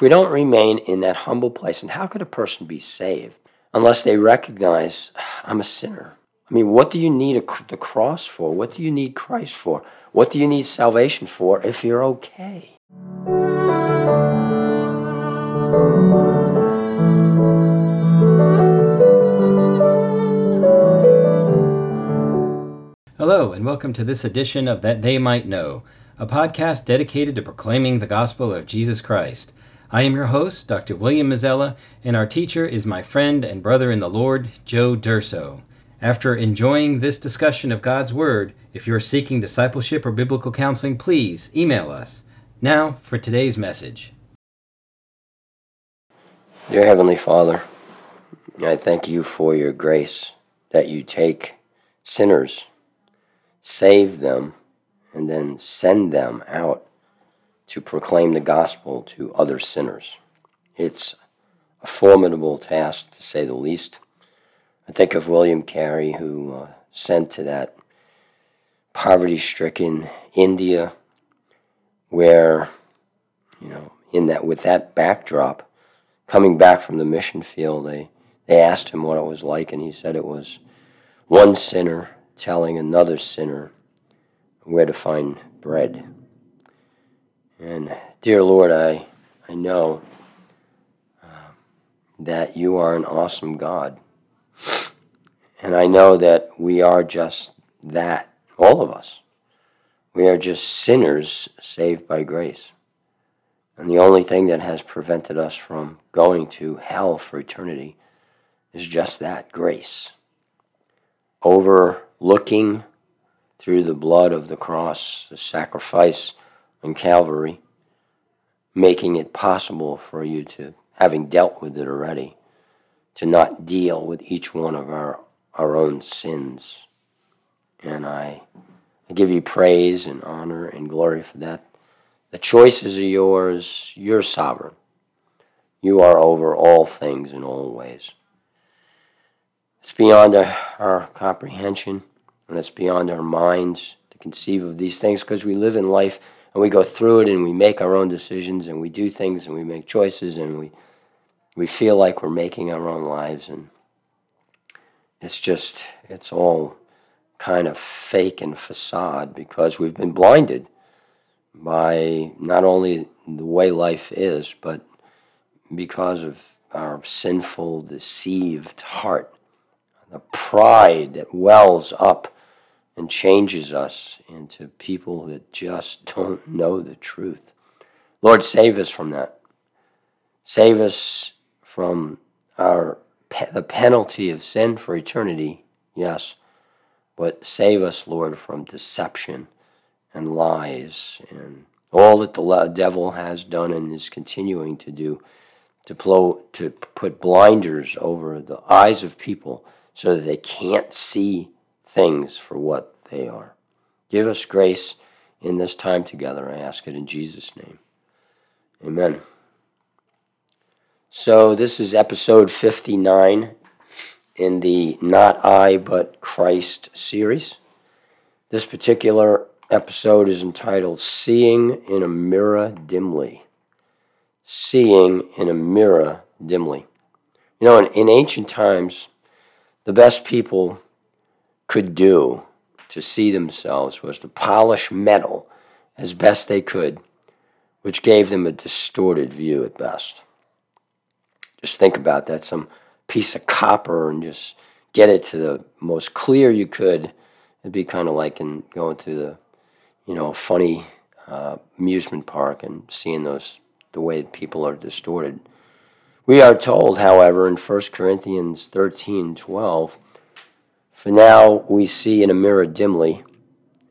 If we don't remain in that humble place, and how could a person be saved unless they recognize I'm a sinner? I mean, what do you need a, the cross for? What do you need Christ for? What do you need salvation for if you're okay? Hello, and welcome to this edition of That They Might Know, a podcast dedicated to proclaiming the gospel of Jesus Christ. I am your host, Dr. William Mazzella, and our teacher is my friend and brother in the Lord, Joe Durso. After enjoying this discussion of God's Word, if you're seeking discipleship or biblical counseling, please email us. Now for today's message. Dear Heavenly Father, I thank you for your grace that you take sinners save them, and then send them out to proclaim the gospel to other sinners. It's a formidable task, to say the least. I think of William Carey, who uh, sent to that poverty stricken India, where, you know, in that, with that backdrop, coming back from the mission field, they, they asked him what it was like, and he said it was one sinner telling another sinner where to find bread. And dear Lord, I, I know uh, that you are an awesome God. And I know that we are just that, all of us. We are just sinners saved by grace. And the only thing that has prevented us from going to hell for eternity is just that grace. Overlooking through the blood of the cross, the sacrifice on Calvary, making it possible for you to, having dealt with it already, to not deal with each one of our, our own sins. And I, I give you praise and honor and glory for that. The choices are yours. You're sovereign. You are over all things in all ways. It's beyond our, our comprehension and it's beyond our minds to conceive of these things because we live in life and we go through it and we make our own decisions and we do things and we make choices and we we feel like we're making our own lives. And it's just it's all kind of fake and facade because we've been blinded by not only the way life is but because of our sinful deceived heart. The pride that wells up and changes us into people that just don't know the truth. Lord, save us from that. Save us from our the penalty of sin for eternity, yes, but save us, Lord, from deception and lies and all that the devil has done and is continuing to do to, blow, to put blinders over the eyes of people so that they can't see things for what they are. Give us grace in this time together. I ask it in Jesus' name. Amen. So, this is episode 59 in the Not I But Christ series. This particular episode is entitled Seeing in a Mirror Dimly. Seeing in a Mirror Dimly. You know, in, in ancient times, the best people could do to see themselves was to polish metal as best they could, which gave them a distorted view at best. Just think about that some piece of copper and just get it to the most clear you could. It'd be kind of like in going to the, you know, funny uh, amusement park and seeing those the way people are distorted. We are told, however, in 1 Corinthians 13 12, for now we see in a mirror dimly,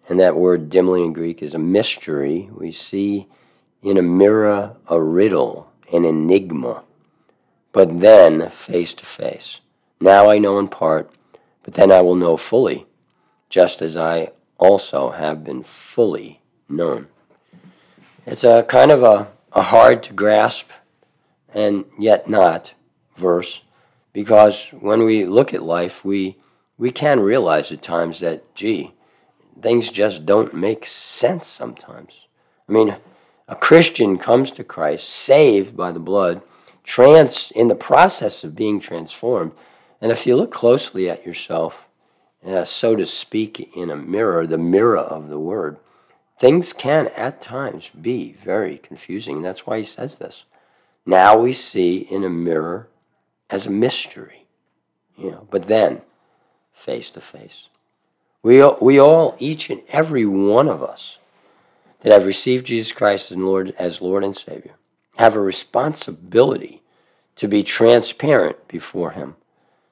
and that word dimly in Greek is a mystery. We see in a mirror a riddle, an enigma, but then face to face. Now I know in part, but then I will know fully, just as I also have been fully known. It's a kind of a, a hard to grasp and yet not verse because when we look at life, we we can realize at times that, gee, things just don't make sense sometimes. I mean, A Christian comes to Christ, saved by the blood, trans in the process of being transformed. And if you look closely at yourself, uh, so to speak, in a mirror, the mirror of the Word, things can at times be very confusing. That's why he says this. Now we see in a mirror as a mystery, you know, but then face to face. We, we all, each and every one of us that have received Jesus Christ as Lord, as Lord and Savior, have a responsibility to be transparent before Him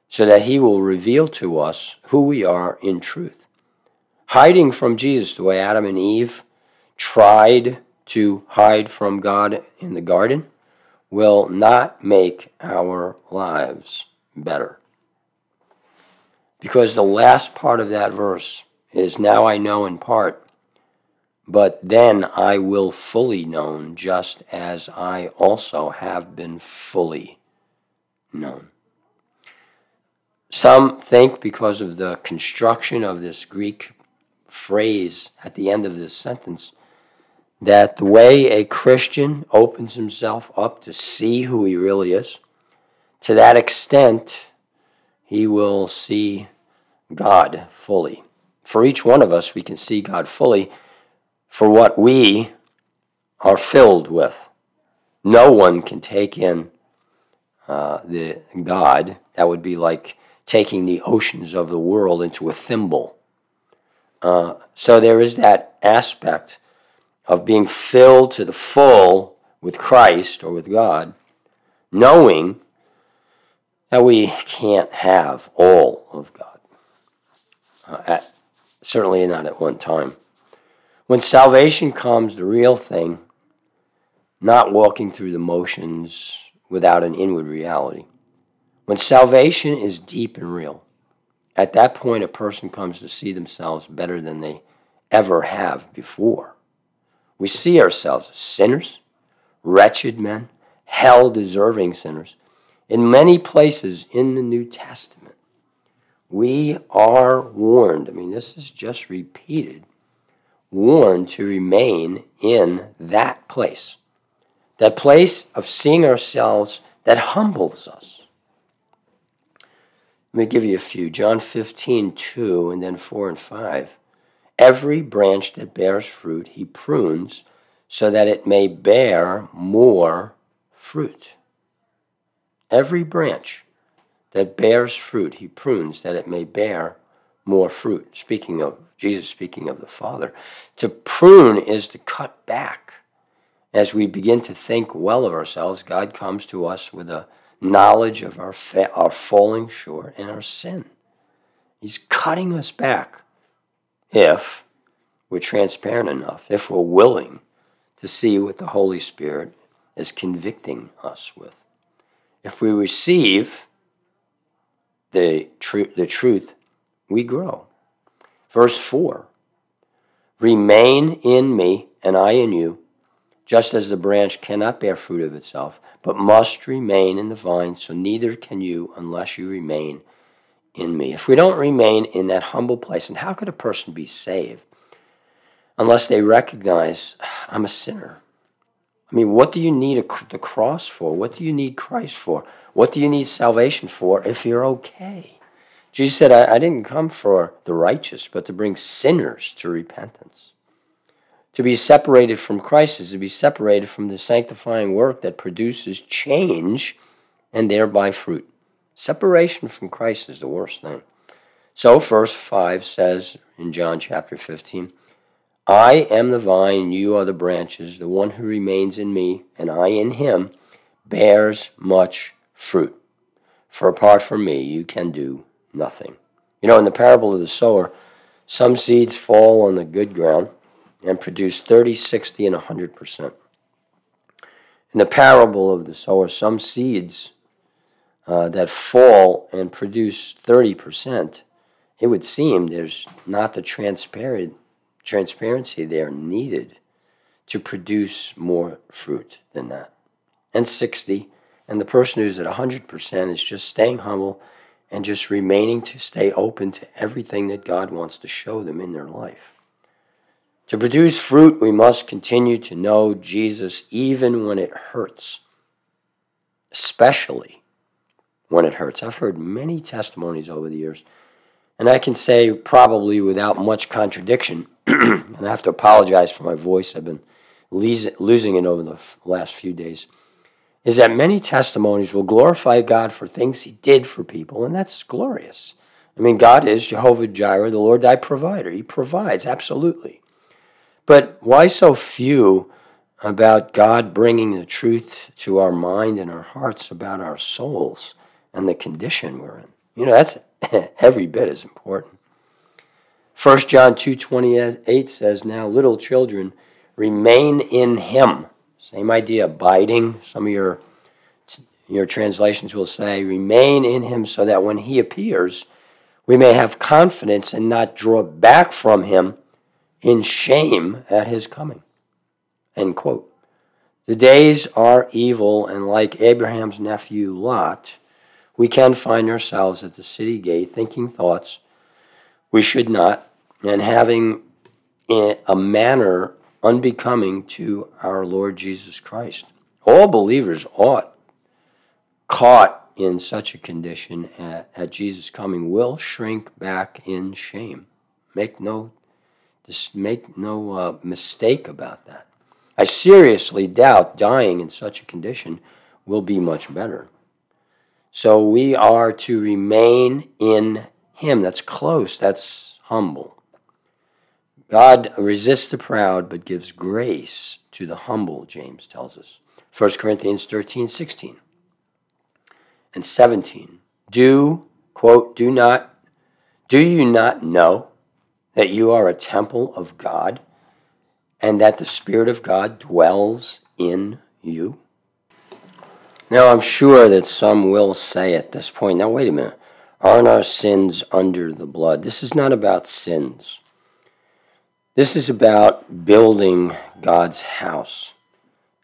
so that He will reveal to us who we are in truth. Hiding from Jesus the way Adam and Eve tried to hide from God in the garden will not make our lives better. Because the last part of that verse is now I know in part, but then I will fully known, just as I also have been fully known. Some think because of the construction of this Greek phrase at the end of this sentence that the way a Christian opens himself up to see who he really is, to that extent, he will see God fully. For each one of us, we can see God fully for what we are filled with. No one can take in uh, the God. That would be like taking the oceans of the world into a thimble. Uh, so there is that aspect of being filled to the full with Christ or with God, knowing that we can't have all of God. Uh, at, certainly not at one time. When salvation comes, the real thing, not walking through the motions without an inward reality. When salvation is deep and real, at that point a person comes to see themselves better than they ever have before. We see ourselves as sinners, wretched men, hell deserving sinners, in many places in the New Testament, we are warned. I mean, this is just repeated warned to remain in that place. That place of seeing ourselves that humbles us. Let me give you a few. John 15, 2, and then 4 and 5. Every branch that bears fruit, he prunes so that it may bear more fruit. Every branch that bears fruit, he prunes that it may bear more fruit. Speaking of Jesus, speaking of the Father, to prune is to cut back. As we begin to think well of ourselves, God comes to us with a knowledge of our, fa- our falling short and our sin. He's cutting us back if we're transparent enough, if we're willing to see what the Holy Spirit is convicting us with if we receive the, tr- the truth, we grow. Verse 4 Remain in me, and I in you, just as the branch cannot bear fruit of itself, but must remain in the vine, so neither can you unless you remain in me. If we don't remain in that humble place, and how could a person be saved unless they recognize I'm a sinner? I mean, what do you need the cross for? What do you need Christ for? What do you need salvation for if you're okay? Jesus said, I, I didn't come for the righteous, but to bring sinners to repentance. To be separated from Christ is to be separated from the sanctifying work that produces change and thereby fruit. Separation from Christ is the worst thing. So, verse 5 says in John chapter 15, I am the vine, you are the branches. The one who remains in me, and I in him, bears much fruit. For apart from me, you can do nothing. You know, in the parable of the sower, some seeds fall on the good ground and produce 30, 60, and 100%. In the parable of the sower, some seeds uh, that fall and produce 30%, it would seem there's not the transparent transparency there needed to produce more fruit than that. And 60, and the person who's at 100% is just staying humble and just remaining to stay open to everything that God wants to show them in their life. To produce fruit, we must continue to know Jesus even when it hurts, especially when it hurts. I've heard many testimonies over the years, and I can say probably without much contradiction, and I have to apologize for my voice. I've been losing it over the last few days. Is that many testimonies will glorify God for things He did for people, and that's glorious. I mean, God is Jehovah Jireh, the Lord thy provider. He provides, absolutely. But why so few about God bringing the truth to our mind and our hearts about our souls and the condition we're in? You know, that's every bit as important. 1 John 2:28 says, "Now little children, remain in him." Same idea, abiding. Some of your your translations will say, "Remain in him so that when he appears, we may have confidence and not draw back from him in shame at his coming." End quote. The days are evil, and like Abraham's nephew Lot, we can find ourselves at the city gate thinking thoughts we should not and having a manner unbecoming to our Lord Jesus Christ. All believers ought, caught in such a condition at, at Jesus' coming, will shrink back in shame. Make no, just make no uh, mistake about that. I seriously doubt dying in such a condition will be much better. So we are to remain in Him. That's close, that's humble. God resists the proud but gives grace to the humble, James tells us. 1 Corinthians 13, 16 and 17. Do, quote, do not, do you not know that you are a temple of God and that the Spirit of God dwells in you? Now, I'm sure that some will say at this point, now, wait a minute, aren't our sins under the blood? This is not about sins. This is about building God's house.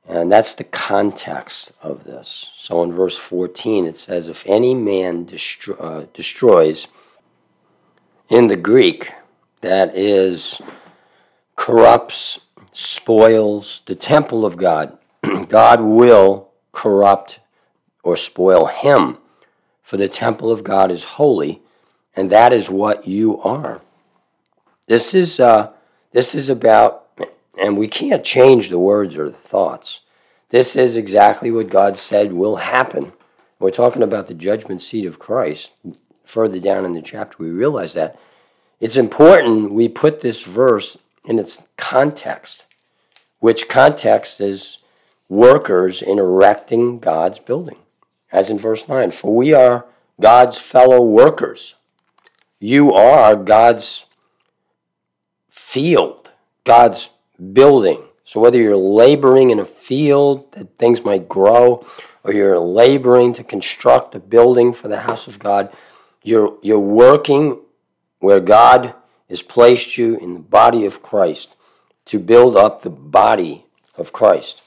And that's the context of this. So in verse 14, it says, If any man destro- uh, destroys, in the Greek, that is, corrupts, spoils the temple of God, God will corrupt or spoil him. For the temple of God is holy, and that is what you are. This is. Uh, this is about, and we can't change the words or the thoughts. This is exactly what God said will happen. We're talking about the judgment seat of Christ. Further down in the chapter, we realize that it's important we put this verse in its context, which context is workers in erecting God's building. As in verse 9, for we are God's fellow workers. You are God's field, God's building. So whether you're laboring in a field that things might grow, or you're laboring to construct a building for the house of God, you're, you're working where God has placed you in the body of Christ to build up the body of Christ.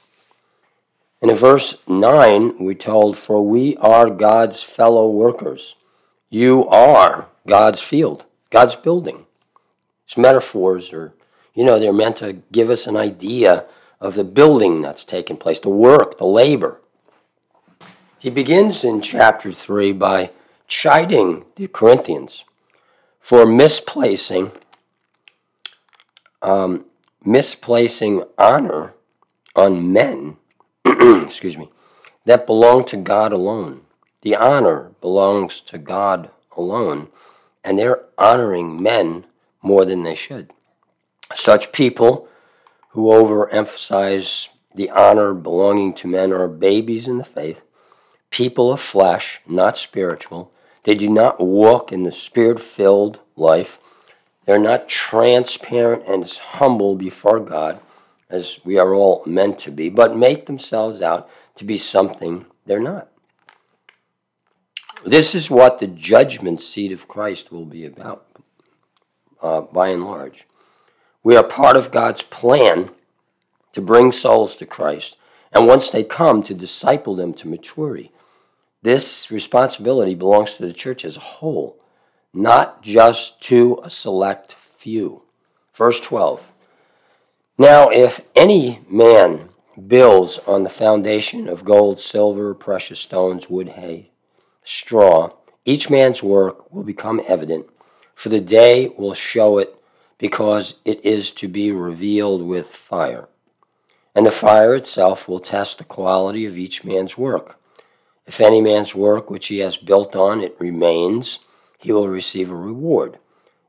And in verse 9, we're told, For we are God's fellow workers. You are God's field, God's building. These metaphors are, you know, they're meant to give us an idea of the building that's taking place, the work, the labor. He begins in chapter 3 by chiding the Corinthians for misplacing um, misplacing honor on men, excuse me, that belong to God alone. The honor belongs to God alone, and they're honoring men more than they should. Such people who overemphasize the honor belonging to men are babies in the faith, people of flesh, not spiritual. They do not walk in the spirit filled life. They're not transparent and humble before God, as we are all meant to be, but make themselves out to be something they're not. This is what the judgment seat of Christ will be about uh, by and large. We are part of God's plan to bring souls to Christ, and once they come, to disciple them to maturity. This responsibility belongs to the church as a whole, not just to a select few. Verse 12 Now, if any man builds on the foundation of gold, silver, precious stones, wood, hay, straw, each man's work will become evident, for the day will show it, because it is to be revealed with fire. And the fire itself will test the quality of each man's work. If any man's work which he has built on it remains, he will receive a reward.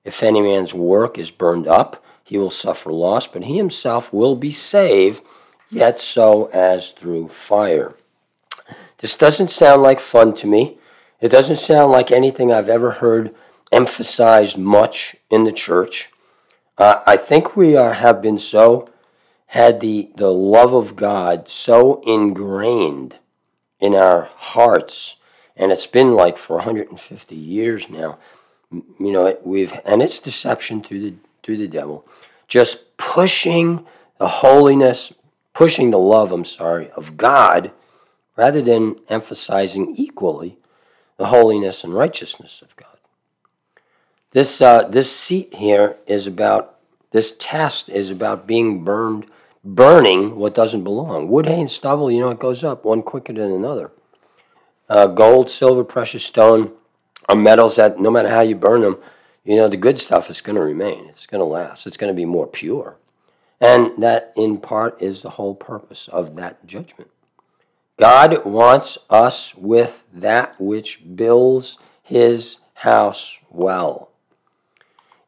If any man's work is burned up, he will suffer loss, but he himself will be saved, yet so as through fire. This doesn't sound like fun to me. It doesn't sound like anything I've ever heard emphasized much in the church. Uh, I think we are, have been so, had the, the love of God so ingrained in our hearts, and it's been like for 150 years now. You know, we've and it's deception through the through the devil, just pushing the holiness, pushing the love. I'm sorry of God, rather than emphasizing equally the holiness and righteousness of God. This, uh, this seat here is about, this test is about being burned, burning what doesn't belong. Wood, hay, and stubble, you know, it goes up one quicker than another. Uh, gold, silver, precious stone are metals that no matter how you burn them, you know, the good stuff is going to remain. It's going to last. It's going to be more pure. And that, in part, is the whole purpose of that judgment. God wants us with that which builds his house well.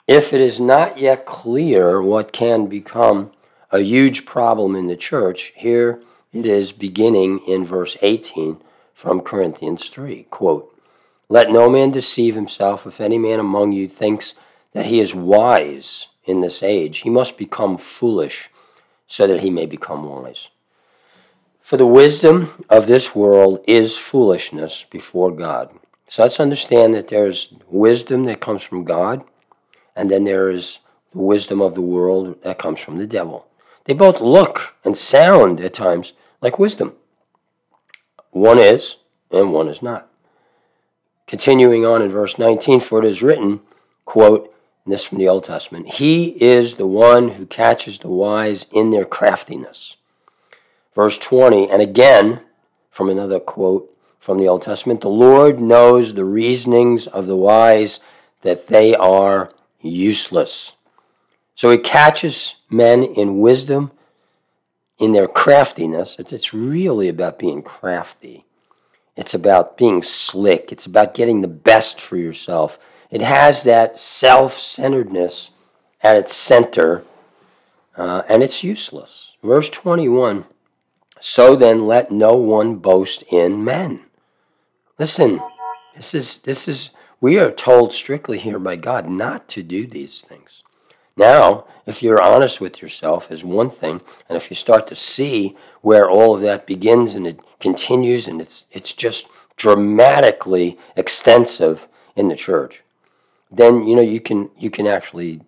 If it is not yet clear what can become a huge problem in the church, here it is beginning in verse 18 from Corinthians 3. Quote, Let no man deceive himself. If any man among you thinks that he is wise in this age, he must become foolish so that he may become wise. For the wisdom of this world is foolishness before God. So let's understand that there's wisdom that comes from God, and then there is the wisdom of the world that comes from the devil. They both look and sound at times like wisdom. One is, and one is not. Continuing on in verse 19, for it is written, quote, and this from the Old Testament, He is the one who catches the wise in their craftiness. Verse 20, and again from another quote from the Old Testament the Lord knows the reasonings of the wise, that they are useless. So he catches men in wisdom, in their craftiness. It's, it's really about being crafty. It's about being slick. It's about getting the best for yourself. It has that self centeredness at its center, uh, and it's useless. Verse 21 so then let no one boast in men. Listen, this is this is we are told strictly here by God not to do these things. Now, if you're honest with yourself is one thing, and if you start to see where all of that begins and it continues and it's it's just dramatically extensive in the church, then you know you can you can actually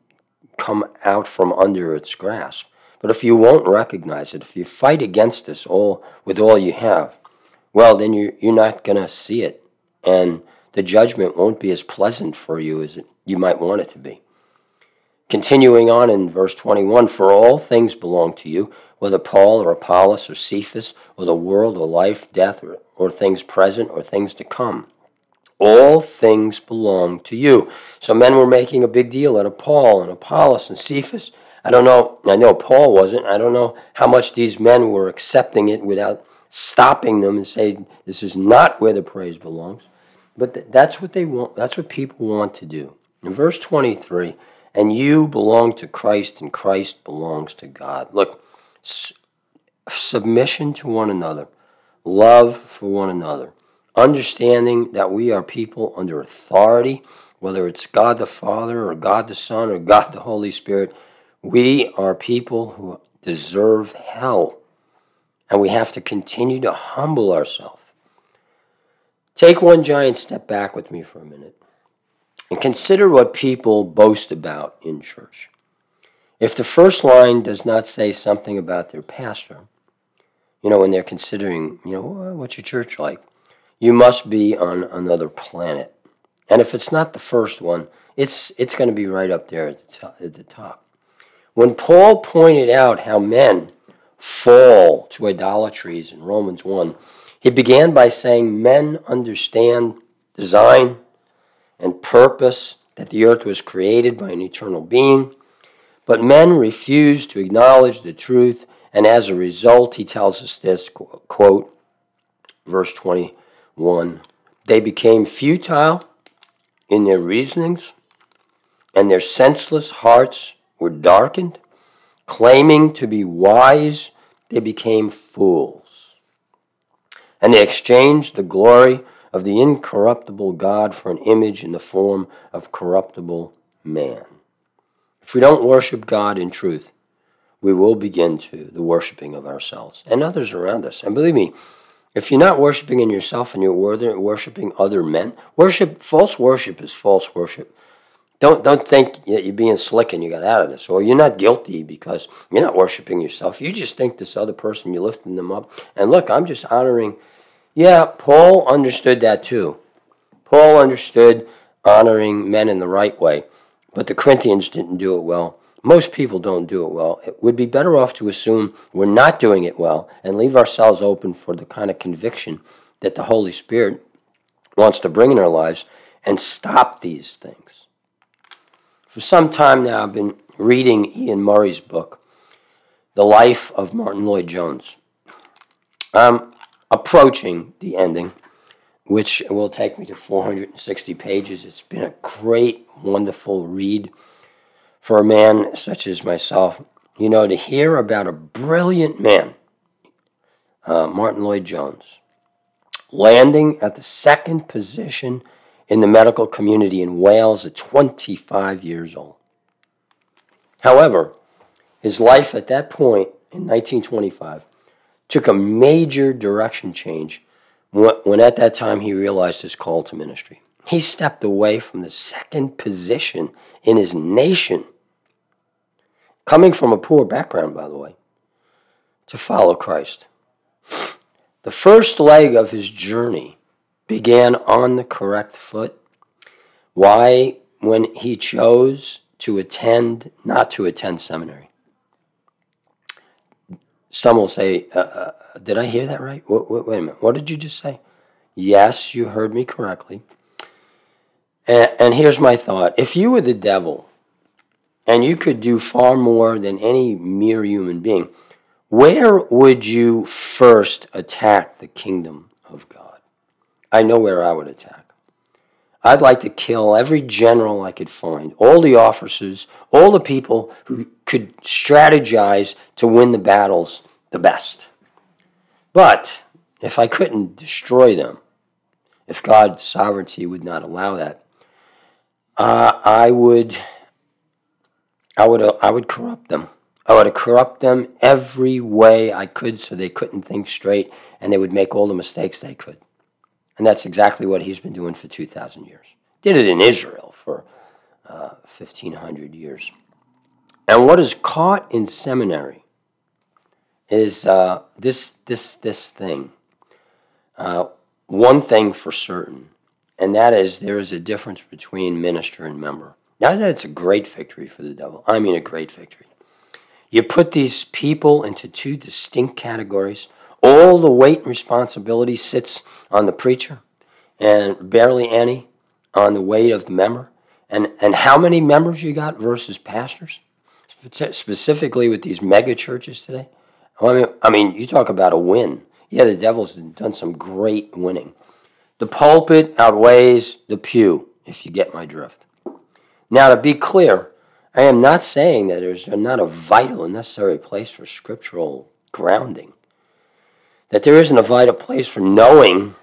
come out from under its grasp. But if you won't recognize it, if you fight against this all with all you have, well, then you're, you're not going to see it. And the judgment won't be as pleasant for you as you might want it to be. Continuing on in verse 21 For all things belong to you, whether Paul or Apollos or Cephas, or the world or life, death, or, or things present or things to come. All things belong to you. So men were making a big deal out of Paul and Apollos and Cephas I don't know. I know Paul wasn't. I don't know how much these men were accepting it without stopping them and saying, this is not where the praise belongs. But th- that's what they want. That's what people want to do. In verse 23, and you belong to Christ and Christ belongs to God. Look, submission to one another, love for one another, understanding that we are people under authority, whether it's God the Father or God the Son or God the Holy Spirit we are people who deserve hell, and we have to continue to humble ourselves. Take one giant step back with me for a minute and consider what people boast about in church. If the first line does not say something about their pastor, you know, when they're considering, you know, what's your church like? You must be on another planet. And if it's not the first one, it's, it's going to be right up there at the, top, at the top. When Paul pointed out how men fall to idolatries in Romans 1, he began by saying men understand design and purpose, that the earth was created by an eternal being, but men refused to acknowledge the truth, and as a result, he tells us this quote, verse 21 they became futile in their reasonings, and their senseless hearts were darkened. Claiming to be wise, they became fools. And they exchanged the glory of the incorruptible God for an image in the form of corruptible man. If we don't worship God in truth, we will begin to the worshiping of ourselves and others around us. And believe me, if you're not worshiping in yourself and you're worshiping other men, worship false worship is false worship. Don't don't think that you're being slick and you got out of this, or you're not guilty because you're not worshiping yourself. You just think this other person, you're lifting them up. And look, I'm just honoring. Yeah, Paul understood that too. Paul understood honoring men in the right way, but the Corinthians didn't do it well. Most people don't do it well. It would be better off to assume we're not doing it well and leave ourselves open for the kind of conviction that the Holy Spirit wants to bring in our lives and stop these things. For some time now, I've been reading Iain Murray's book, The Life of Martyn Lloyd-Jones. I'm um, approaching the ending, which will take me to 460 pages. It's been a great, wonderful read for a man such as myself, you know, to hear about a brilliant man, uh, Martyn Lloyd-Jones, landing at the second position in the medical community in Wales at 25 years old. However, his life at that point in 1925 took a major direction change when, at that time he realized his call to ministry. He stepped away from the second position in his nation coming from a poor background, by the way, to follow Christ. The first leg of his journey began on the correct foot. Why, when he chose to attend, not to attend seminary? Some will say, uh, uh, Did I hear that right? Wait, wait, wait, a minute. What did you just say? Yes, you heard me correctly. And, and here's my thought if you were the devil, and you could do far more than any mere human being, where would you first attack the kingdom of God? I know where I would attack. I'd like to kill every general I could find, all the officers, all the people who could strategize to win the battles the best. But if I couldn't destroy them, if God's sovereignty would not allow that, uh, I would I would I would corrupt them. I would corrupt them every way I could so they couldn't think straight and they would make all the mistakes they could. And that's exactly what he's been doing for 2,000 years. Did it in Israel for uh, 1,500 years. And what is caught in seminary is uh, this, this, this thing. Uh, one thing for certain, and that is there is a difference between minister and member. Now that's a great victory for the devil. I mean, a great victory. You put these people into two distinct categories. All the weight and responsibility sits on the preacher, and barely any on the weight of the member. And, and how many members you got versus pastors? Specifically with these mega churches today. I mean, I mean, you talk about a win. Yeah, the devil's done some great winning. The pulpit outweighs the pew, if you get my drift. Now, to be clear, I am not saying that there's not a vital and necessary place for scriptural grounding, that there isn't a vital place for knowing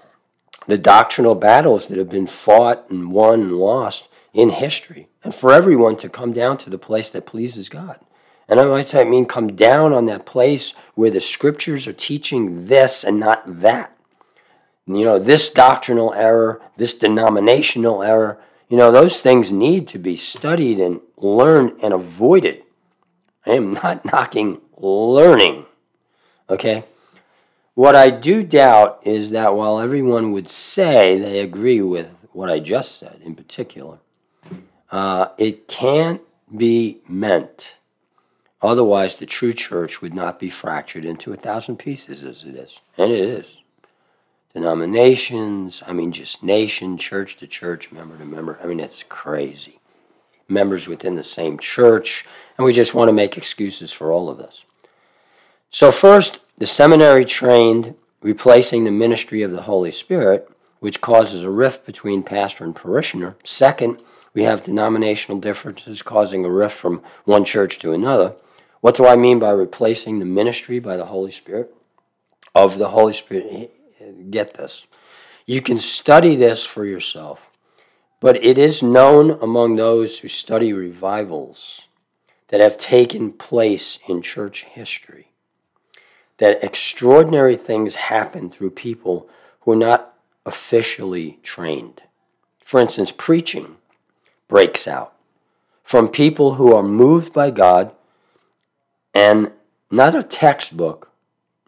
the doctrinal battles that have been fought and won and lost in history, and for everyone to come down to the place that pleases God. And I I mean come down on that place where the scriptures are teaching this and not that. You know, this doctrinal error, this denominational error, you know, those things need to be studied and learned and avoided. I am not knocking learning, okay? What I do doubt is that while everyone would say they agree with what I just said in particular, uh, it can't be meant Otherwise, the true church would not be fractured into a thousand pieces as it is. And it is. Denominations, I mean, just nation, church to church, member to member. I mean, it's crazy. Members within the same church, and we just want to make excuses for all of this. So, first, the seminary trained replacing the ministry of the Holy Spirit, which causes a rift between pastor and parishioner. Second, we have denominational differences causing a rift from one church to another. What do I mean by replacing the ministry by the Holy Spirit? Of the Holy Spirit. Get this. You can study this for yourself, but it is known among those who study revivals that have taken place in church history that extraordinary things happen through people who are not officially trained. For instance, preaching breaks out from people who are moved by God and not a textbook,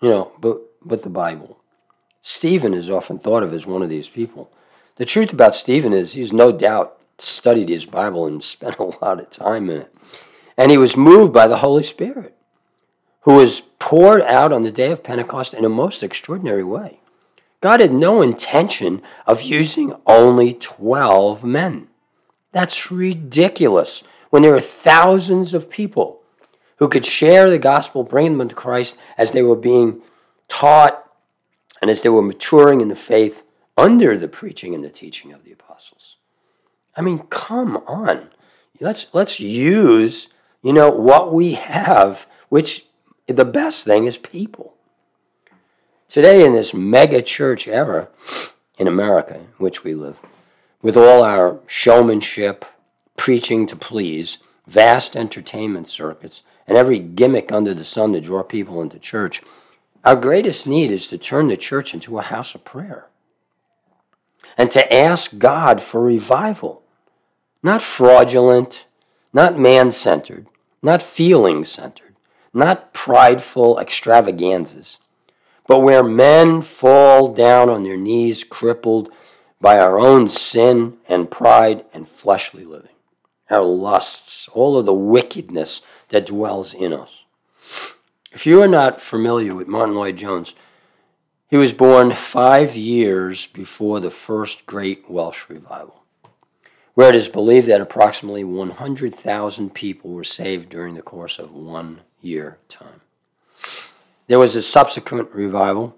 you know, but, but the Bible. Stephen is often thought of as one of these people. The truth about Stephen is he's no doubt studied his Bible and spent a lot of time in it. And he was moved by the Holy Spirit, who was poured out on the day of Pentecost in a most extraordinary way. God had no intention of using only 12 men. That's ridiculous when there are thousands of people who could share the gospel, bring them to Christ as they were being taught and as they were maturing in the faith under the preaching and the teaching of the apostles. I mean, come on. Let's let's use, you know, what we have, which the best thing is people. Today in this mega church era in America, in which we live, with all our showmanship, preaching to please, vast entertainment circuits, and every gimmick under the sun to draw people into church, our greatest need is to turn the church into a house of prayer and to ask God for revival. Not fraudulent, not man centered, not feeling centered, not prideful extravaganzas, but where men fall down on their knees crippled by our own sin and pride and fleshly living, our lusts, all of the wickedness that dwells in us. If you are not familiar with Martyn Lloyd-Jones, he was born five years before the first great Welsh revival, where it is believed that approximately 100,000 people were saved during the course of one year time. There was a subsequent revival.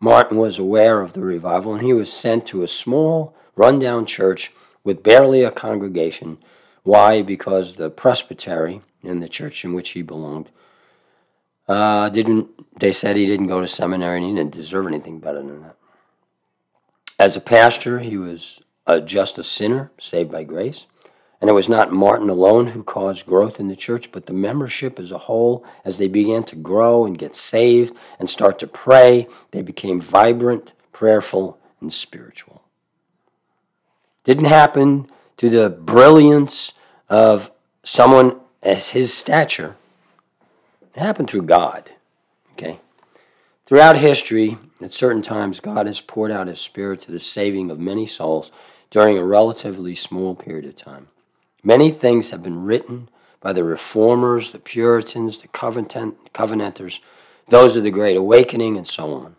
Martyn was aware of the revival, and he was sent to a small, rundown church with barely a congregation. Why? Because the presbytery, in the church in which he belonged. Uh, didn't they said he didn't go to seminary and he didn't deserve anything better than that. As a pastor, he was uh, just a sinner saved by grace. And it was not Martyn alone who caused growth in the church, but the membership as a whole, as they began to grow and get saved and start to pray, they became vibrant, prayerful, and spiritual. Didn't happen to the brilliance of someone as his stature. It happened through God. Okay? Throughout history, at certain times, God has poured out his spirit to the saving of many souls during a relatively small period of time. Many things have been written by the reformers, the Puritans, the Covenant, Covenanters, those of the Great Awakening, and so on.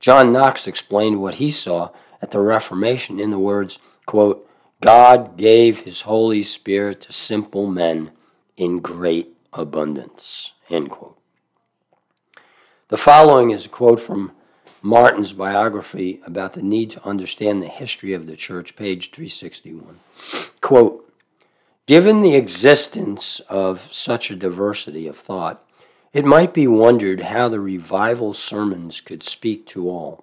John Knox explained what he saw at the Reformation in the words, quote, God gave his Holy Spirit to simple men in great abundance. End quote. The following is a quote from Martyn's biography about the need to understand the history of the church, page 361. Quote, Given the existence of such a diversity of thought, it might be wondered how the revival sermons could speak to all.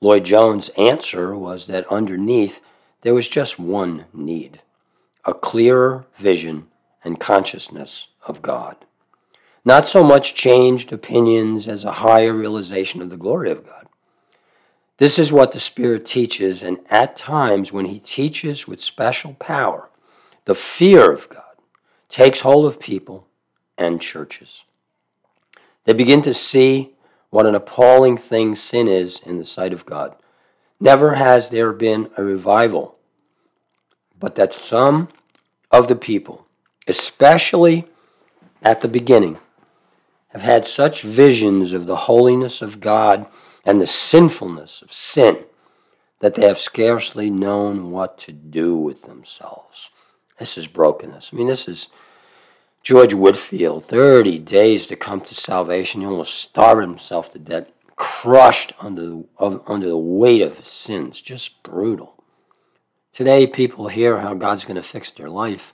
Lloyd-Jones' answer was that underneath there was just one need a clearer vision and consciousness of God. Not so much changed opinions as a higher realization of the glory of God. This is what the Spirit teaches, and at times when He teaches with special power, the fear of God takes hold of people and churches. They begin to see what an appalling thing sin is in the sight of God. Never has there been a revival, but that some of the people especially at the beginning, have had such visions of the holiness of God and the sinfulness of sin that they have scarcely known what to do with themselves. This is brokenness. I mean, this is George Whitefield, 30 days to come to salvation. He almost starved himself to death, crushed under the, under the weight of his sins. Just brutal. Today, people hear how God's going to fix their life.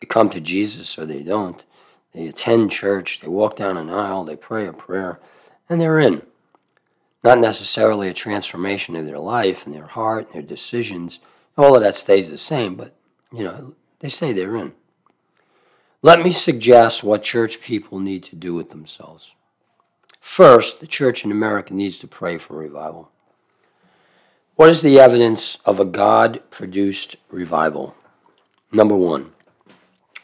They come to Jesus or they don't. They attend church, they walk down an aisle, they pray a prayer, and they're in. Not necessarily a transformation of their life and their heart and their decisions. All of that stays the same, but, you know, they say they're in. Let me suggest what church people need to do with themselves. First, the church in America needs to pray for revival. What is the evidence of a God produced revival? Number one,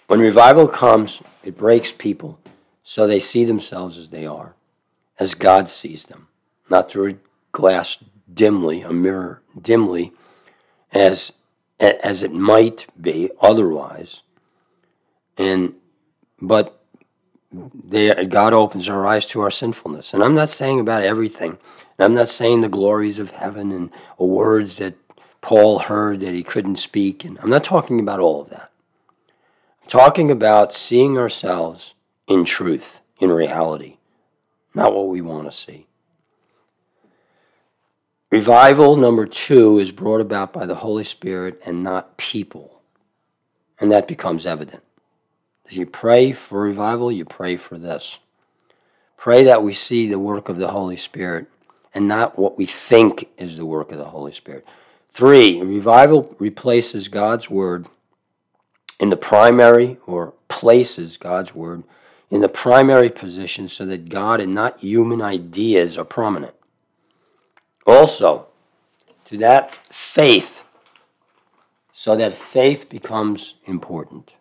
when revival comes, it breaks people so they see themselves as they are, as God sees them, not through a glass dimly, a mirror dimly, as, as it might be otherwise. And but they, God opens our eyes to our sinfulness. And I'm not saying about everything. And I'm not saying the glories of heaven and words that Paul heard that he couldn't speak. And I'm not talking about all of that. I'm talking about seeing ourselves in truth, in reality, not what we want to see. Revival number two is brought about by the Holy Spirit and not people. And that becomes evident. As you pray for revival, you pray for this. Pray that we see the work of the Holy Spirit and not what we think is the work of the Holy Spirit. Three, revival replaces God's word in the primary or places God's word in the primary position so that God and not human ideas are prominent. Also, to that faith, so that faith becomes important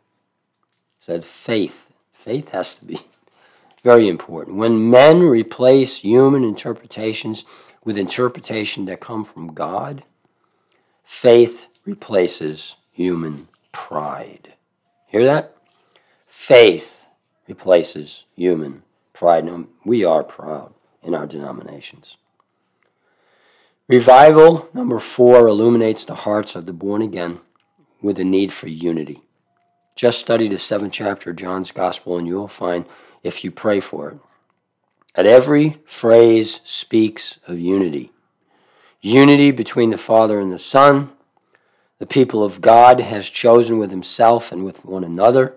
So that faith. Faith has to be very important. When men replace human interpretations with interpretation that come from God, faith replaces human pride. Hear that? Faith replaces human pride. Now, we are proud in our denominations. Revival, number four, illuminates the hearts of the born again with a need for unity. Just study the seventh chapter of John's Gospel, and you will find if you pray for it. That every phrase speaks of unity unity between the Father and the Son, the people of God has chosen with Himself and with one another,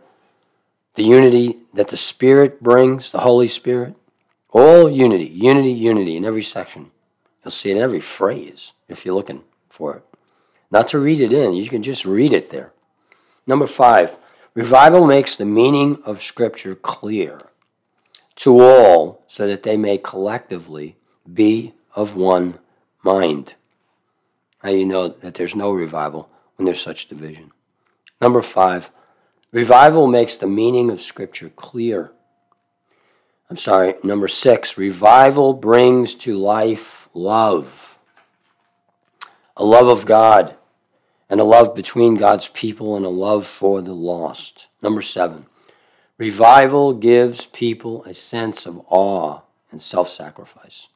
the unity that the Spirit brings, the Holy Spirit. All unity, unity, unity in every section. You'll see it in every phrase if you're looking for it. Not to read it in, you can just read it there. Number five, Revival makes the meaning of Scripture clear to all so that they may collectively be of one mind. Now you know that there's no revival when there's such division. Number five, revival makes the meaning of Scripture clear. I'm sorry, number six, revival brings to life love. A love of God and a love between God's people and a love for the lost. Number seven, revival gives people a sense of awe and self sacrifice.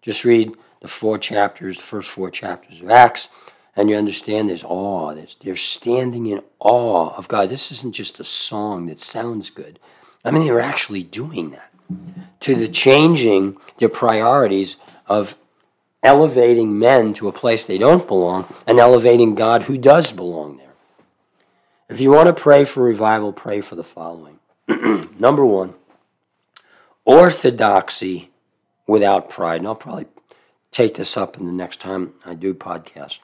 Just read the four chapters, the first four chapters of Acts, and you understand there's awe. There's, they're standing in awe of God. This isn't just a song that sounds good. I mean, they're actually doing that to the changing their priorities of elevating men to a place they don't belong and elevating God who does belong there. If you want to pray for revival, pray for the following. Number one, orthodoxy without pride. And I'll probably take this up in the next time I do podcast.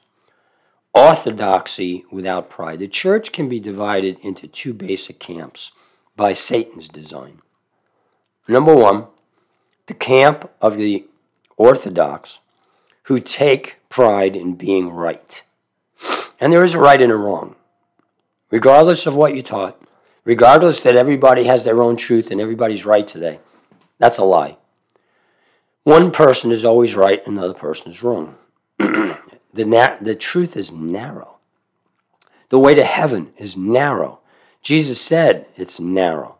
Orthodoxy without pride. The church can be divided into two basic camps by Satan's design. Number one, the camp of the orthodox who take pride in being right. And there is a right and a wrong. Regardless of what you taught, regardless that everybody has their own truth and everybody's right today, that's a lie. One person is always right, another person is wrong. the, na- the truth is narrow. The way to heaven is narrow. Jesus said it's narrow.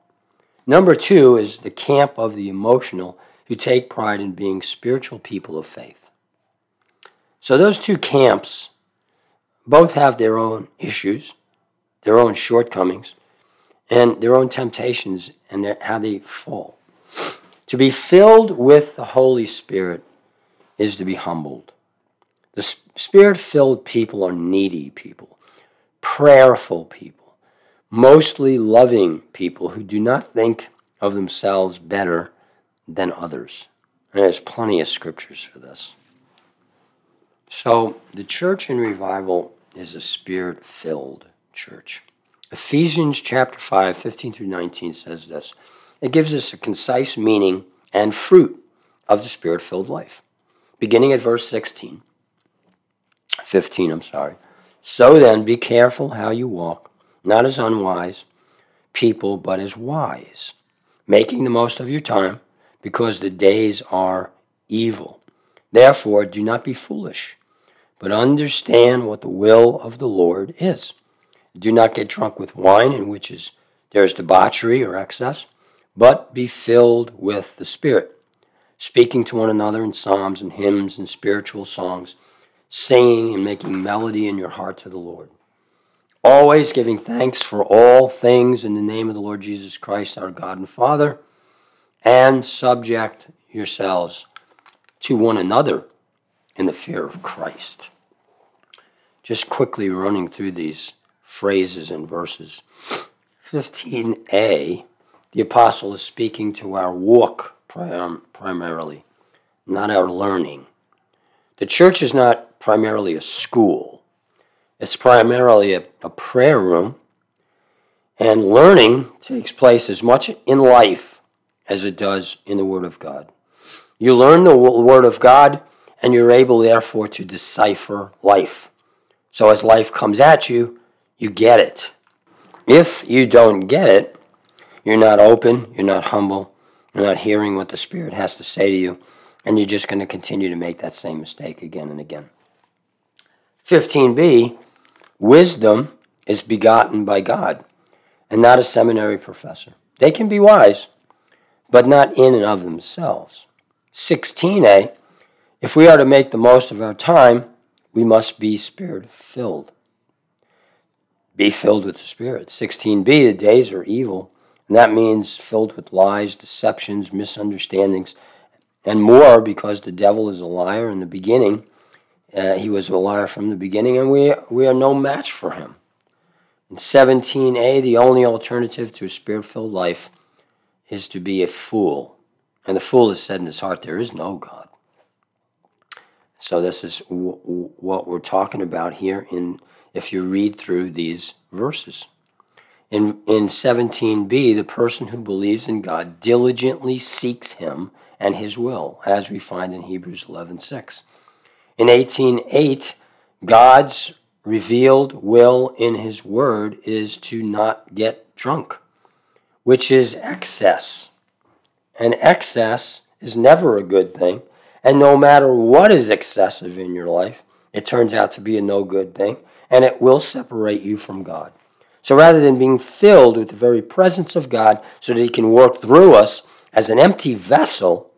Number two is the camp of the emotional who take pride in being spiritual people of faith. So those two camps both have their own issues, their own shortcomings, and their own temptations and their, how they fall. To be filled with the Holy Spirit is to be humbled. The spirit filled people are needy people, prayerful people, mostly loving people who do not think of themselves better than others. And there's plenty of scriptures for this. So the church in revival is a spirit filled church. Ephesians chapter 5, 15 through 19 says this. It gives us a concise meaning and fruit of the spirit filled life. Beginning at verse 16, 15, I'm sorry. So then, be careful how you walk, not as unwise people, but as wise, making the most of your time, because the days are evil. Therefore, do not be foolish, but understand what the will of the Lord is. Do not get drunk with wine, in which is there is debauchery or excess, but be filled with the Spirit, speaking to one another in psalms and hymns and spiritual songs, singing and making melody in your heart to the Lord. Always giving thanks for all things in the name of the Lord Jesus Christ, our God and Father, and subject yourselves to one another in the fear of Christ. Just quickly running through these phrases and verses. 15a, the apostle is speaking to our walk prim- primarily, not our learning. The church is not primarily a school, it's primarily a, a prayer room, and learning takes place as much in life as it does in the Word of God. You learn the Word of God, and you're able, therefore, to decipher life. So as life comes at you, you get it. If you don't get it, you're not open, you're not humble, you're not hearing what the Spirit has to say to you, and you're just going to continue to make that same mistake again and again. 15b, wisdom is begotten by God and not a seminary professor. They can be wise, but not in and of themselves. 16a, if we are to make the most of our time, we must be spirit filled be filled with the Spirit. 16b, the days are evil, and that means filled with lies, deceptions, misunderstandings, and more because the devil is a liar in the beginning. Uh, he was a liar from the beginning, and we, we are no match for him. In 17a, the only alternative to a spirit filled life is to be a fool. And the fool has said in his heart, There is no God. So, this is w- w- what we're talking about here in if you read through these verses. In, in 17b, the person who believes in God diligently seeks him and his will, as we find in Hebrews 11.6. In 18.8, God's revealed will in his word is to not get drunk, which is excess. And excess is never a good thing. And no matter what is excessive in your life, it turns out to be a no good thing and it will separate you from God. So rather than being filled with the very presence of God so that He can work through us as an empty vessel,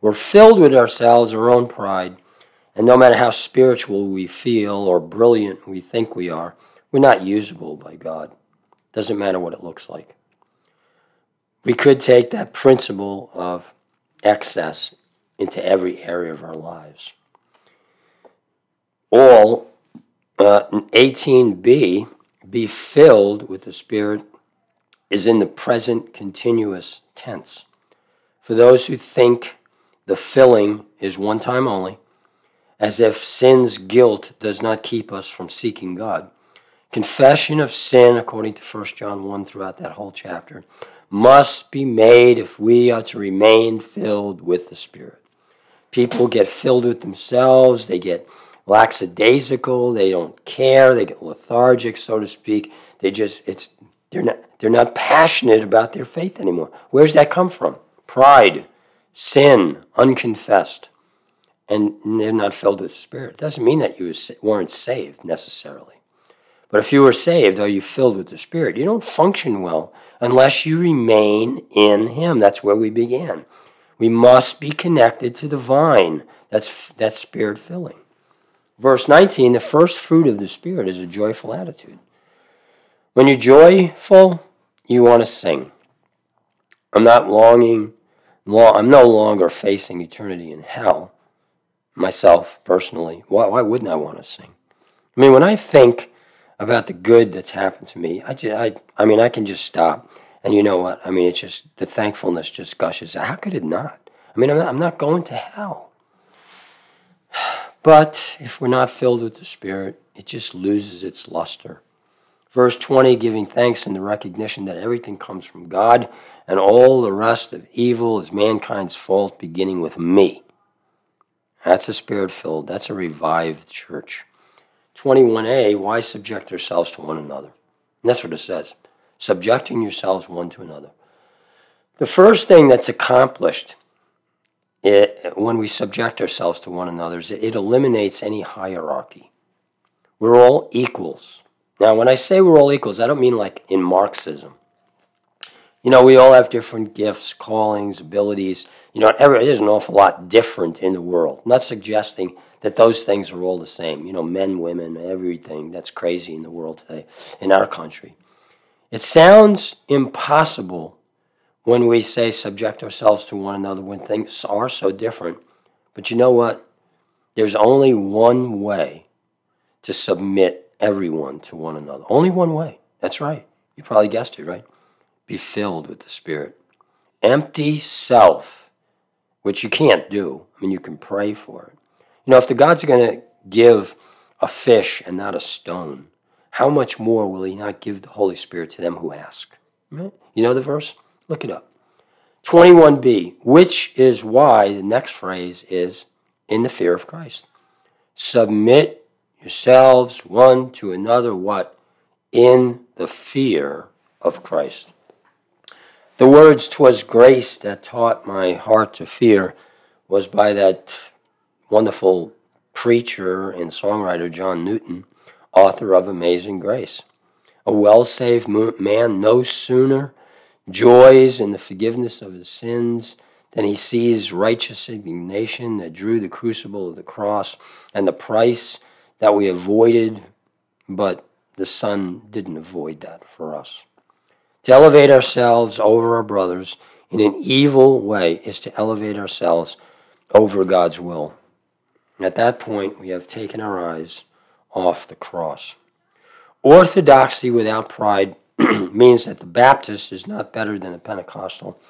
we're filled with ourselves, our own pride, and no matter how spiritual we feel or brilliant we think we are, we're not usable by God. Doesn't matter what it looks like. We could take that principle of excess into every area of our lives. All uh, 18b, be filled with the Spirit, is in the present continuous tense. For those who think the filling is one time only, as if sin's guilt does not keep us from seeking God. Confession of sin, according to 1 John 1 throughout that whole chapter, must be made if we are to remain filled with the Spirit. People get filled with themselves, they get lackadaisical, they don't care, they get lethargic, so to speak. They just it's they're not they're not passionate about their faith anymore. Where's that come from? Pride, sin, unconfessed, and they're not filled with the Spirit. It doesn't mean that you weren't saved necessarily, But if you are saved, are you filled with the Spirit? You don't function well unless you remain in Him. That's where we began. We must be connected to the vine. That's, that's spirit filling. Verse 19 the first fruit of the Spirit is a joyful attitude. When you're joyful, you want to sing. I'm not longing, I'm no longer facing eternity in hell, myself personally. Why, why wouldn't I want to sing? I mean, when I think about the good that's happened to me, I, just, I, I mean, I can just stop. And you know what? I mean, it's just the thankfulness just gushes. Out. How could it not? I mean, I'm not, I'm not going to hell. But if we're not filled with the Spirit, it just loses its luster. Verse 20, giving thanks in the recognition that everything comes from God and all the rest of evil is mankind's fault, beginning with me. That's a spirit filled, that's a revived church. 21a, why subject yourselves to one another? And that's what it says subjecting yourselves one to another. The first thing that's accomplished it, when we subject ourselves to one another is it eliminates any hierarchy. We're all equals. Now, when I say we're all equals, I don't mean like in Marxism. You know, we all have different gifts, callings, abilities. You know, every, there's an awful lot different in the world. I'm not suggesting that those things are all the same. You know, men, women, everything. That's crazy in the world today, in our country. It sounds impossible when we say subject ourselves to one another when things are so different. But you know what? There's only one way to submit everyone to one another. Only one way. That's right. You probably guessed it, right? Be filled with the Spirit. Empty self, which you can't do. I mean, you can pray for it. You know, if the God's going to give a fish and not a stone, how much more will He not give the Holy Spirit to them who ask? You know the verse? Look it up. 21b, which is why the next phrase is in the fear of Christ. Submit yourselves one to another, what? In the fear of Christ. The words, "'Twas grace that taught my heart to fear, was by that wonderful preacher and songwriter John Newton, author of Amazing Grace. A well saved man no sooner joys in the forgiveness of his sins. than he sees righteous indignation that drew the crucible of the cross and the price that we avoided, but the Son didn't avoid that for us. To elevate ourselves over our brothers in an evil way is to elevate ourselves over God's will. At that point, we have taken our eyes off the cross. Orthodoxy without pride means that the Baptist is not better than the Pentecostal,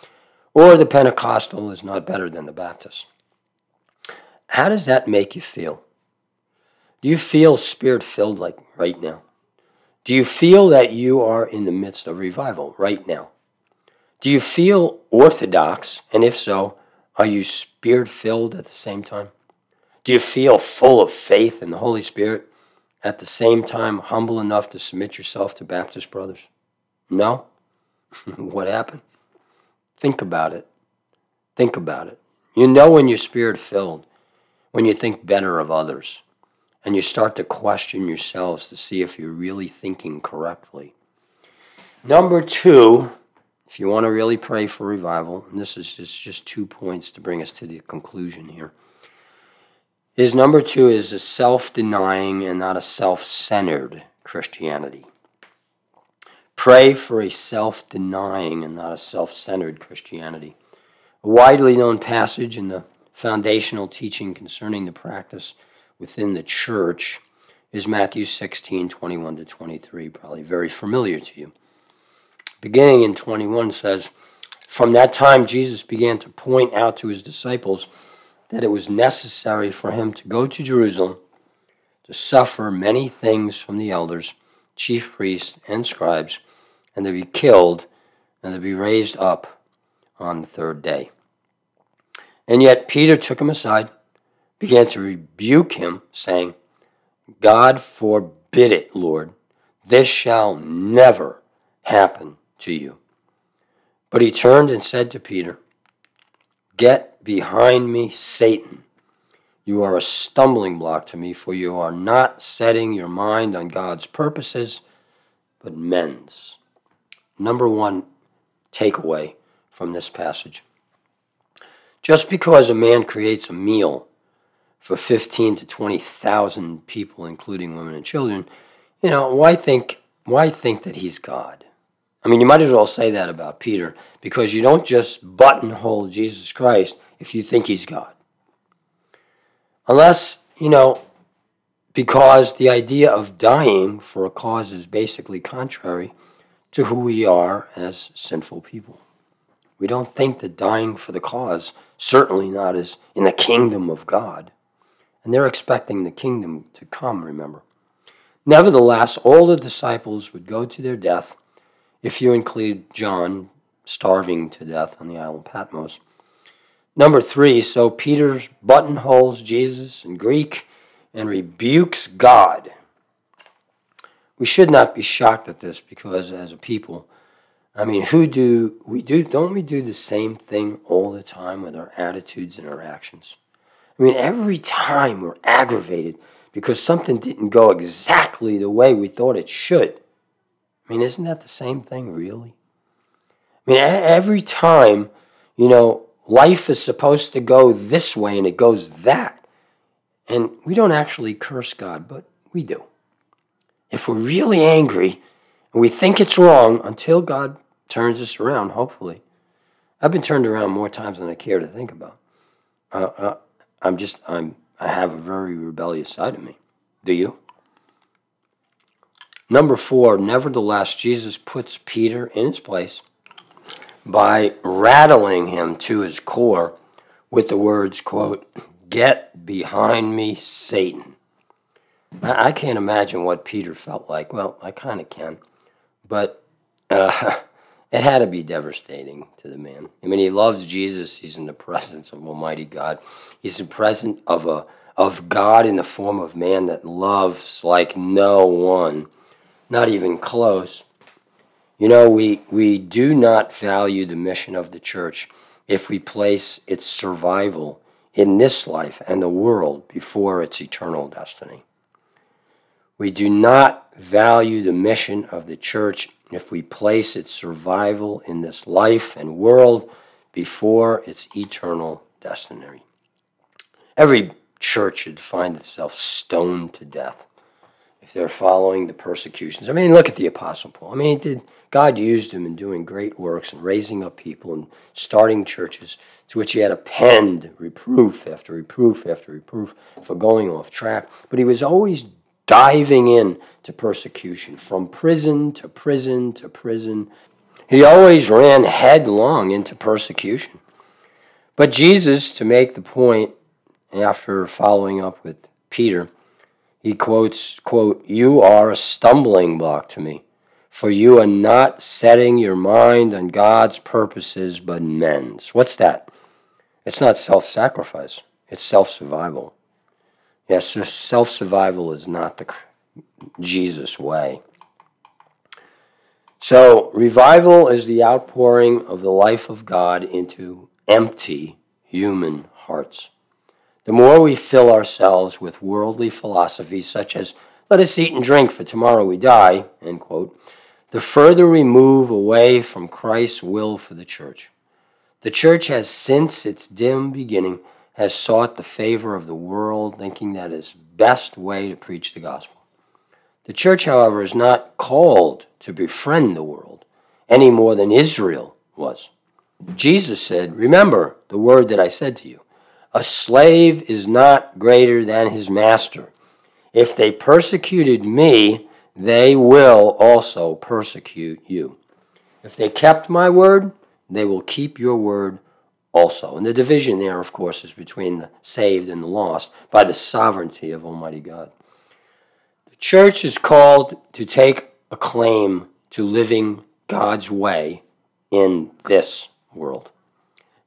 or the Pentecostal is not better than the Baptist. How does that make you feel? Do you feel spirit filled like right now? Do you feel that you are in the midst of revival right now? Do you feel orthodox? And if so, are you spirit filled at the same time? Do you feel full of faith in the Holy Spirit? At the same time, humble enough to submit yourself to Baptist brothers? No? what happened? Think about it. Think about it. You know when you're spirit filled, when you think better of others, and you start to question yourselves to see if you're really thinking correctly. Number two, if you want to really pray for revival, and this is just, just two points to bring us to the conclusion here, is number two is a self denying and not a self centered Christianity. Pray for a self denying and not a self centered Christianity. A widely known passage in the foundational teaching concerning the practice within the church is Matthew 16 21 to 23, probably very familiar to you. Beginning in 21 says, From that time, Jesus began to point out to his disciples that it was necessary for him to go to Jerusalem to suffer many things from the elders, chief priests, and scribes and to be killed and to be raised up on the third day. And yet Peter took him aside, began to rebuke him, saying, God forbid it, Lord. This shall never happen to you. But he turned and said to Peter, Get behind me, Satan. You are a stumbling block to me, for you are not setting your mind on God's purposes, but men's. Number one takeaway from this passage. Just because a man creates a meal for 15 to 20,000 people, including women and children, you know, why think, why think that he's God? I mean, you might as well say that about Peter because you don't just buttonhole Jesus Christ if you think he's God. Unless, you know, because the idea of dying for a cause is basically contrary to who we are as sinful people. We don't think that dying for the cause, certainly not as in the kingdom of God. And they're expecting the kingdom to come, remember. Nevertheless, all the disciples would go to their death if you include John starving to death on the island Patmos. Number three, so Peter buttonholes Jesus in Greek and rebukes God. We should not be shocked at this because as a people, I mean, who do we do don't we do the same thing all the time with our attitudes and our actions? I mean, every time we're aggravated because something didn't go exactly the way we thought it should. I mean, isn't that the same thing, really? I mean, every time, you know, life is supposed to go this way and it goes that. And we don't actually curse God, but we do. If we're really angry and we think it's wrong until God turns us around, hopefully. I've been turned around more times than I care to think about. Uh, uh, I'm just, I'm, I have a very rebellious side of me. Do you? Number four, nevertheless, Jesus puts Peter in his place by rattling him to his core with the words, quote, Get behind me, Satan. I, I can't imagine what Peter felt like. Well, I kind of can. But uh, it had to be devastating to the man. I mean, he loves Jesus. He's in the presence of Almighty God. He's in the presence of a of God in the form of man that loves like no one not even close. You know, we, we do not value the mission of the church if we place its survival in this life and the world before its eternal destiny. We do not value the mission of the church if we place its survival in this life and world before its eternal destiny. Every church should find itself stoned to death if they're following the persecutions. I mean, look at the Apostle Paul. I mean, did, God used him in doing great works and raising up people and starting churches to which he had append reproof after reproof after reproof for going off track. But he was always diving in to persecution, from prison to prison to prison. He always ran headlong into persecution. But Jesus, to make the point, after following up with Peter, he quotes, quote, You are a stumbling block to me, for you are not setting your mind on God's purposes but men's. What's that? It's not self sacrifice, it's self survival. Yes, self survival is not the Jesus way. So, revival is the outpouring of the life of God into empty human hearts. The more we fill ourselves with worldly philosophies such as, let us eat and drink, for tomorrow we die, end quote, the further we move away from Christ's will for the church. The church has, since its dim beginning, has sought the favor of the world, thinking that is best way to preach the gospel. The church, however, is not called to befriend the world any more than Israel was. Jesus said, Remember the word that I said to you a slave is not greater than his master. If they persecuted me, they will also persecute you. If they kept my word, they will keep your word also. And the division there, of course, is between the saved and the lost by the sovereignty of Almighty God. The church is called to take a claim to living God's way in this world.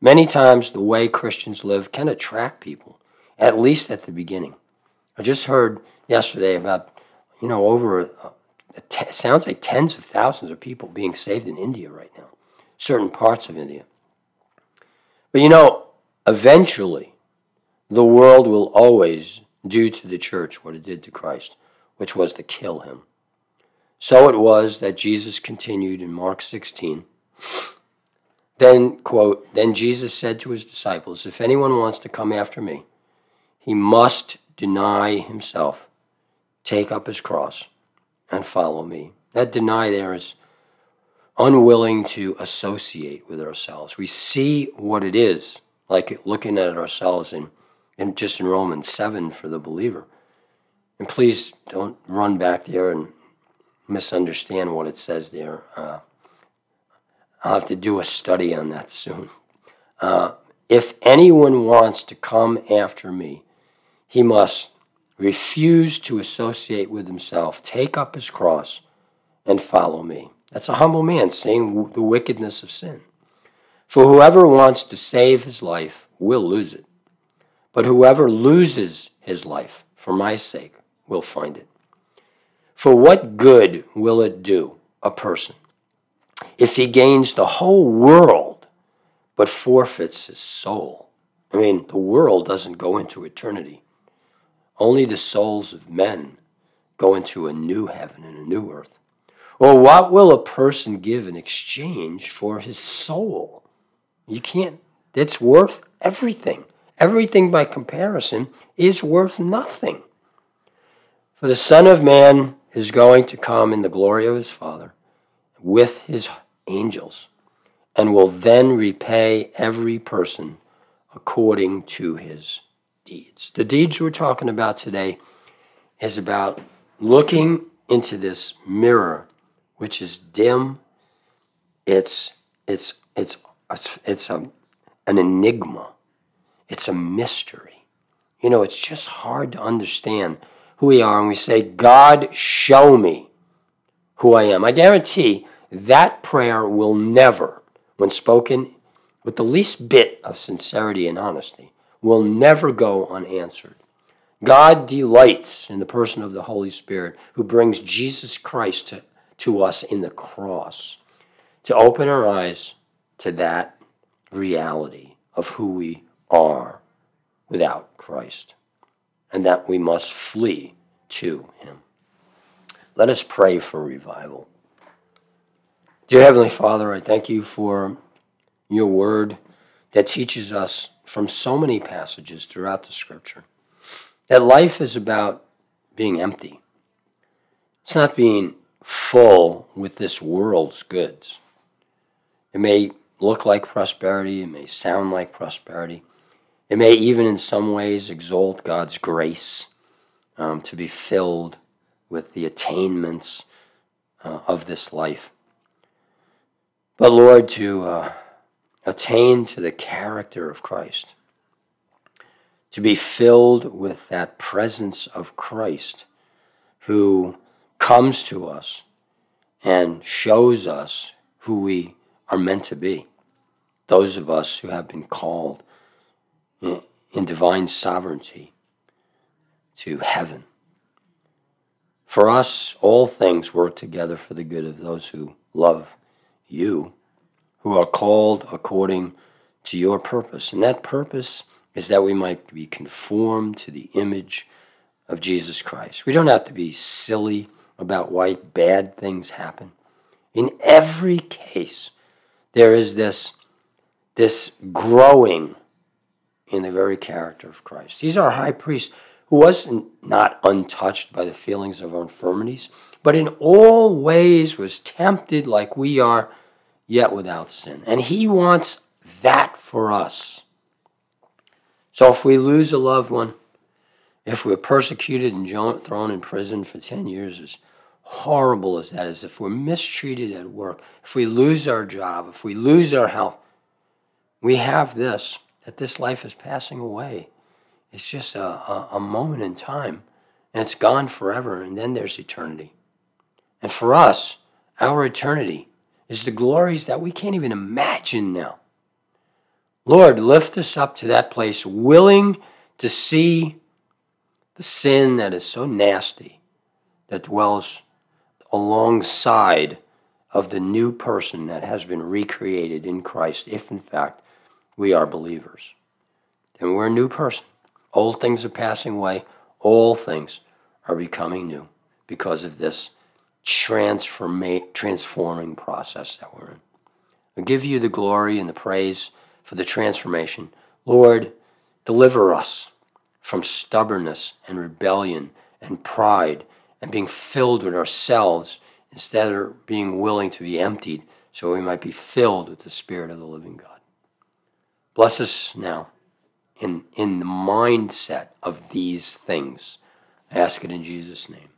Many times, the way Christians live can attract people, at least at the beginning. I just heard yesterday about, you know, over, uh, it sounds like tens of thousands of people being saved in India right now, certain parts of India. But you know, eventually, the world will always do to the church what it did to Christ, which was to kill him. So it was that Jesus continued in Mark 16. Then, quote, then Jesus said to his disciples, If anyone wants to come after me, he must deny himself, take up his cross, and follow me. That deny there is unwilling to associate with ourselves. We see what it is, like looking at ourselves in, in just in Romans 7 for the believer. And please don't run back there and misunderstand what it says there. Uh, I'll have to do a study on that soon. Uh, if anyone wants to come after me, he must refuse to associate with himself, take up his cross, and follow me. That's a humble man seeing the wickedness of sin. For whoever wants to save his life will lose it. But whoever loses his life for my sake will find it. For what good will it do a person if he gains the whole world but forfeits his soul? I mean, the world doesn't go into eternity. Only the souls of men go into a new heaven and a new earth. Or what will a person give in exchange for his soul? You can't, it's worth everything. Everything by comparison is worth nothing. For the Son of Man is going to come in the glory of his Father with his angels and will then repay every person according to his deeds. The deeds we're talking about today is about looking into this mirror which is dim. It's it's it's it's, it's a, an enigma. It's a mystery. You know, it's just hard to understand who we are, and we say, God, show me who I am. I guarantee that prayer will never, when spoken with the least bit of sincerity and honesty, will never go unanswered. God delights in the person of the Holy Spirit who brings Jesus Christ to to us in the cross to open our eyes to that reality of who we are without Christ and that we must flee to Him. Let us pray for revival. Dear Heavenly Father, I thank you for your word that teaches us from so many passages throughout the scripture that life is about being empty. It's not being full with this world's goods. It may look like prosperity, it may sound like prosperity, it may even in some ways exalt God's grace um, to be filled with the attainments uh, of this life. But Lord, to uh, attain to the character of Christ, to be filled with that presence of Christ who comes to us and shows us who we are meant to be. Those of us who have been called in, divine sovereignty to heaven. For us, all things work together for the good of those who love you, who are called according to your purpose. And that purpose is that we might be conformed to the image of Jesus Christ. We don't have to be silly about why bad things happen. In every case, there is this, this growing in the very character of Christ. He's our high priest who was not untouched by the feelings of our infirmities, but in all ways was tempted like we are, yet without sin. And he wants that for us. So if we lose a loved one, if we're persecuted and thrown in prison for 10 years, as horrible as that is, if we're mistreated at work, if we lose our job, if we lose our health, we have this, that this life is passing away. It's just a, a, a moment in time, and it's gone forever, and then there's eternity. And for us, our eternity is the glories that we can't even imagine now. Lord, lift us up to that place, willing to see the sin that is so nasty that dwells alongside of the new person that has been recreated in Christ, if in fact we are believers. Then we're a new person. Old things are passing away, all things are becoming new because of this transforma- transforming process that we're in. I give you the glory and the praise for the transformation. Lord, deliver us from stubbornness and rebellion and pride and being filled with ourselves instead of being willing to be emptied so we might be filled with the Spirit of the living God. Bless us now in, in the mindset of these things. I ask it in Jesus' name.